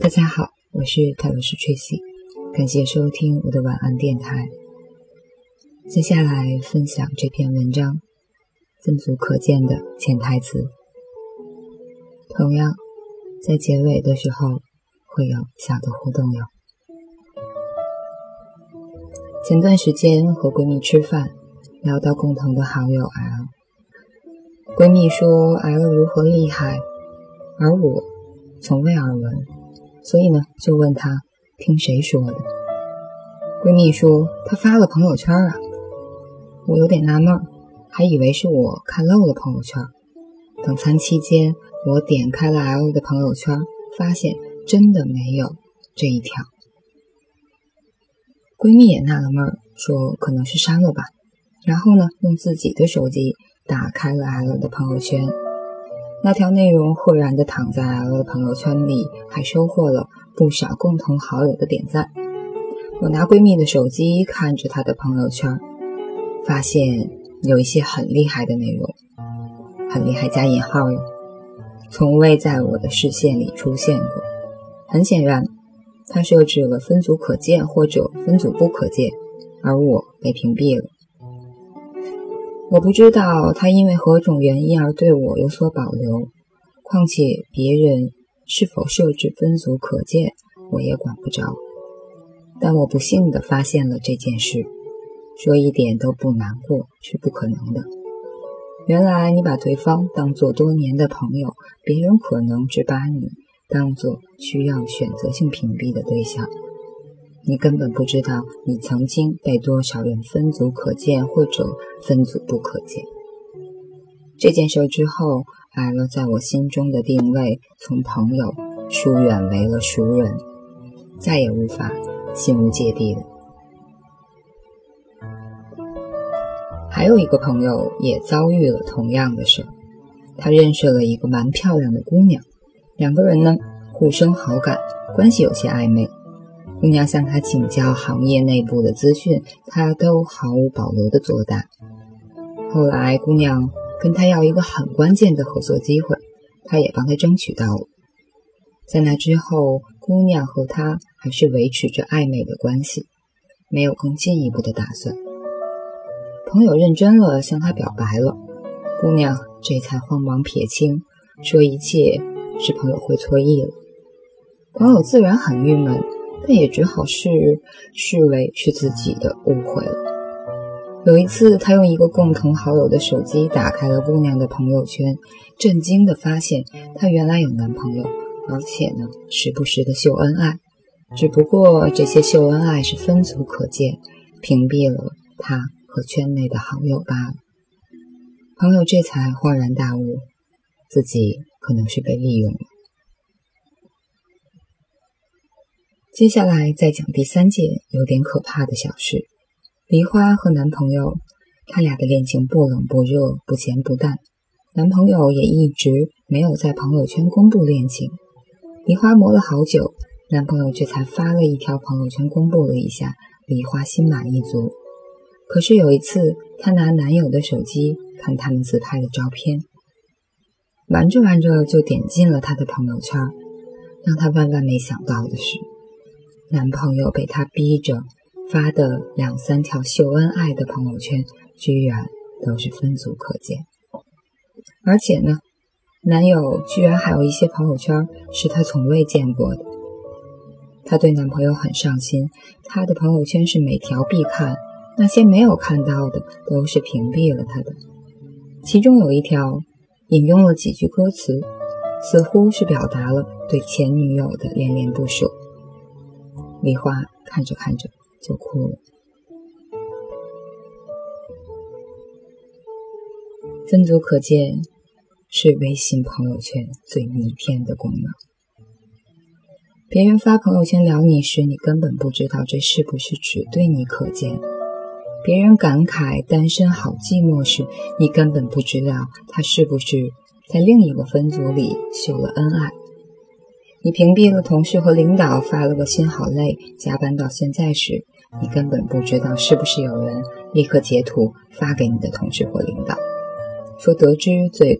大家好，我是泰罗斯 Tracy，感谢收听我的晚安电台。接下来分享这篇文章，分组可见的潜台词。同样，在结尾的时候会有小的互动哟。前段时间和闺蜜吃饭，聊到共同的好友 L，闺蜜说 L 如何厉害，而我从未耳闻。所以呢，就问她听谁说的？闺蜜说她发了朋友圈啊。我有点纳闷，还以为是我看漏了朋友圈。等餐期间，我点开了 L 的朋友圈，发现真的没有这一条。闺蜜也纳了闷，说可能是删了吧。然后呢，用自己的手机打开了 L 的朋友圈。那条内容豁然地躺在 L 的朋友圈里，还收获了不少共同好友的点赞。我拿闺蜜的手机看着她的朋友圈，发现有一些很厉害的内容，很厉害加引号哟，从未在我的视线里出现过。很显然，她设置了分组可见或者分组不可见，而我被屏蔽了。我不知道他因为何种原因而对我有所保留，况且别人是否设置分组可见，我也管不着。但我不幸地发现了这件事，说一点都不难过是不可能的。原来你把对方当做多年的朋友，别人可能只把你当做需要选择性屏蔽的对象。你根本不知道，你曾经被多少人分组可见或者分组不可见。这件事之后，L 在我心中的定位从朋友疏远为了熟人，再也无法心无芥蒂了。还有一个朋友也遭遇了同样的事，他认识了一个蛮漂亮的姑娘，两个人呢互生好感，关系有些暧昧。姑娘向他请教行业内部的资讯，他都毫无保留地作答。后来，姑娘跟他要一个很关键的合作机会，他也帮他争取到了。在那之后，姑娘和他还是维持着暧昧的关系，没有更进一步的打算。朋友认真了，向他表白了，姑娘这才慌忙撇清，说一切是朋友会错意了。朋友自然很郁闷。但也只好视视为是自己的误会了。有一次，他用一个共同好友的手机打开了姑娘的朋友圈，震惊地发现她原来有男朋友，而且呢，时不时的秀恩爱。只不过这些秀恩爱是分组可见，屏蔽了他和圈内的好友罢了。朋友这才恍然大悟，自己可能是被利用了。接下来再讲第三件有点可怕的小事。梨花和男朋友，他俩的恋情不冷不热，不咸不淡。男朋友也一直没有在朋友圈公布恋情。梨花磨了好久，男朋友这才发了一条朋友圈公布了一下，梨花心满意足。可是有一次，她拿男友的手机看他们自拍的照片，玩着玩着就点进了他的朋友圈。让她万万没想到的是。男朋友被她逼着发的两三条秀恩爱的朋友圈，居然都是分组可见。而且呢，男友居然还有一些朋友圈是她从未见过的。她对男朋友很上心，她的朋友圈是每条必看，那些没有看到的都是屏蔽了他的。其中有一条引用了几句歌词，似乎是表达了对前女友的恋恋不舍。梨花看着看着就哭了。分组可见是微信朋友圈最逆天的功能。别人发朋友圈聊你时，你根本不知道这是不是只对你可见；别人感慨单身好寂寞时，你根本不知道他是不是在另一个分组里秀了恩爱。你屏蔽了同事和领导，发了个心好累，加班到现在时，你根本不知道是不是有人立刻截图发给你的同事或领导，说得知最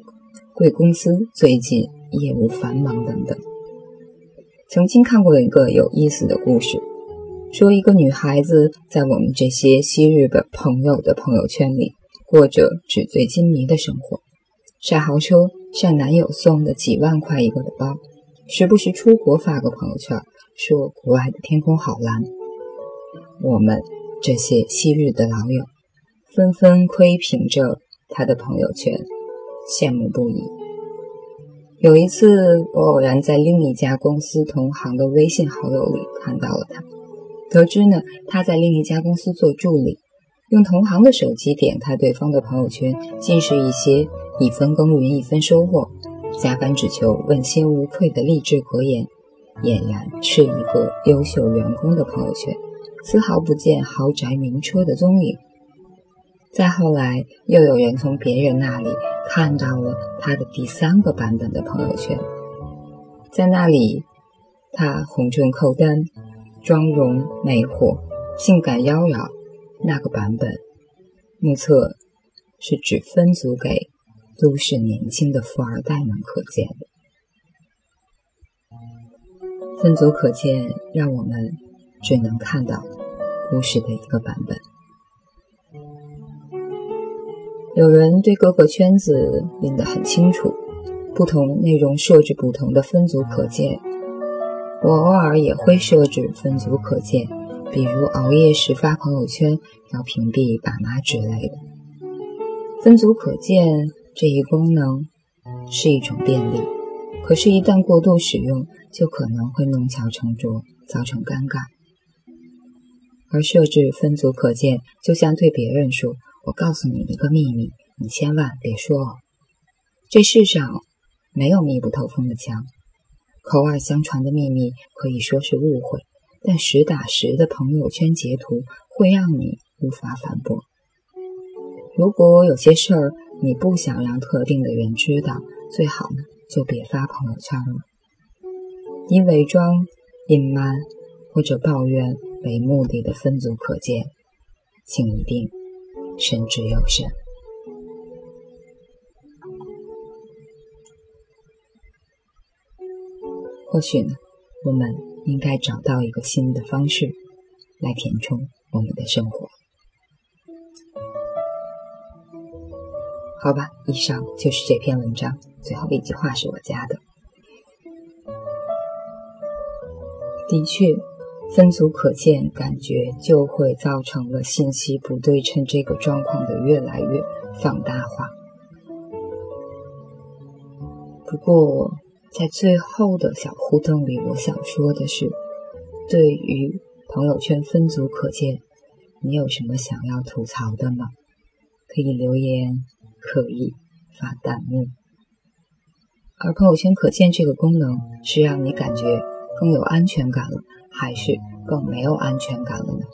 贵公司最近业务繁忙等等。曾经看过一个有意思的故事，说一个女孩子在我们这些昔日的朋友的朋友圈里，过着纸醉金迷的生活，晒豪车，晒男友送的几万块一个的包，时不时出国发个朋友圈，说国外的天空好蓝。我们这些昔日的老友，纷纷窥屏着他的朋友圈，羡慕不已。有一次，我偶然在另一家公司同行的微信好友里看到了他，得知呢他在另一家公司做助理，用同行的手机点开对方的朋友圈，尽是一些一分耕耘一分收获，加班只求问心无愧的励志格言，俨然是一个优秀员工的朋友圈，丝毫不见豪宅名车的踪影。再后来，又有人从别人那里看到了他的第三个版本的朋友圈，在那里，他红唇扣丹，妆容魅惑，性感妖娆。那个版本，目测是只分组给都是年轻的富二代们可见的。分组可见，让我们只能看到故事的一个版本。有人对各个圈子拎得很清楚，不同内容设置不同的分组可见。我偶尔也会设置分组可见，比如熬夜时发朋友圈要屏蔽爸妈之类的。分组可见这一功能是一种便利，可是，一旦过度使用，就可能会弄巧成拙，造成尴尬。而设置分组可见，就像对别人说。我告诉你一个秘密，你千万别说哦。这世上没有密不透风的墙，口耳相传的秘密可以说是误会，但实打实的朋友圈截图会让你无法反驳。如果有些事儿你不想让特定的人知道，最好呢就别发朋友圈了。以伪装、隐瞒或者抱怨为目的的分组可见，请一定。慎之又慎。或许呢，我们应该找到一个新的方式来填充我们的生活。好吧，以上就是这篇文章最后一句话是我加的。的确。分组可见，感觉就会造成了信息不对称这个状况的越来越放大化。不过，在最后的小互动里，我想说的是，对于朋友圈分组可见，你有什么想要吐槽的吗？可以留言，可以发弹幕。而朋友圈可见这个功能，是让你感觉更有安全感了。还是更没有安全感了呢？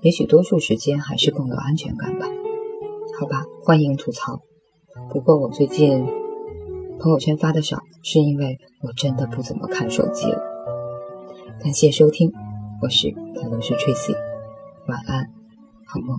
也许多数时间还是更有安全感吧。好吧，欢迎吐槽。不过我最近朋友圈发的少，是因为我真的不怎么看手机了。感谢收听，我是泰罗斯 Tracy，晚安，好梦。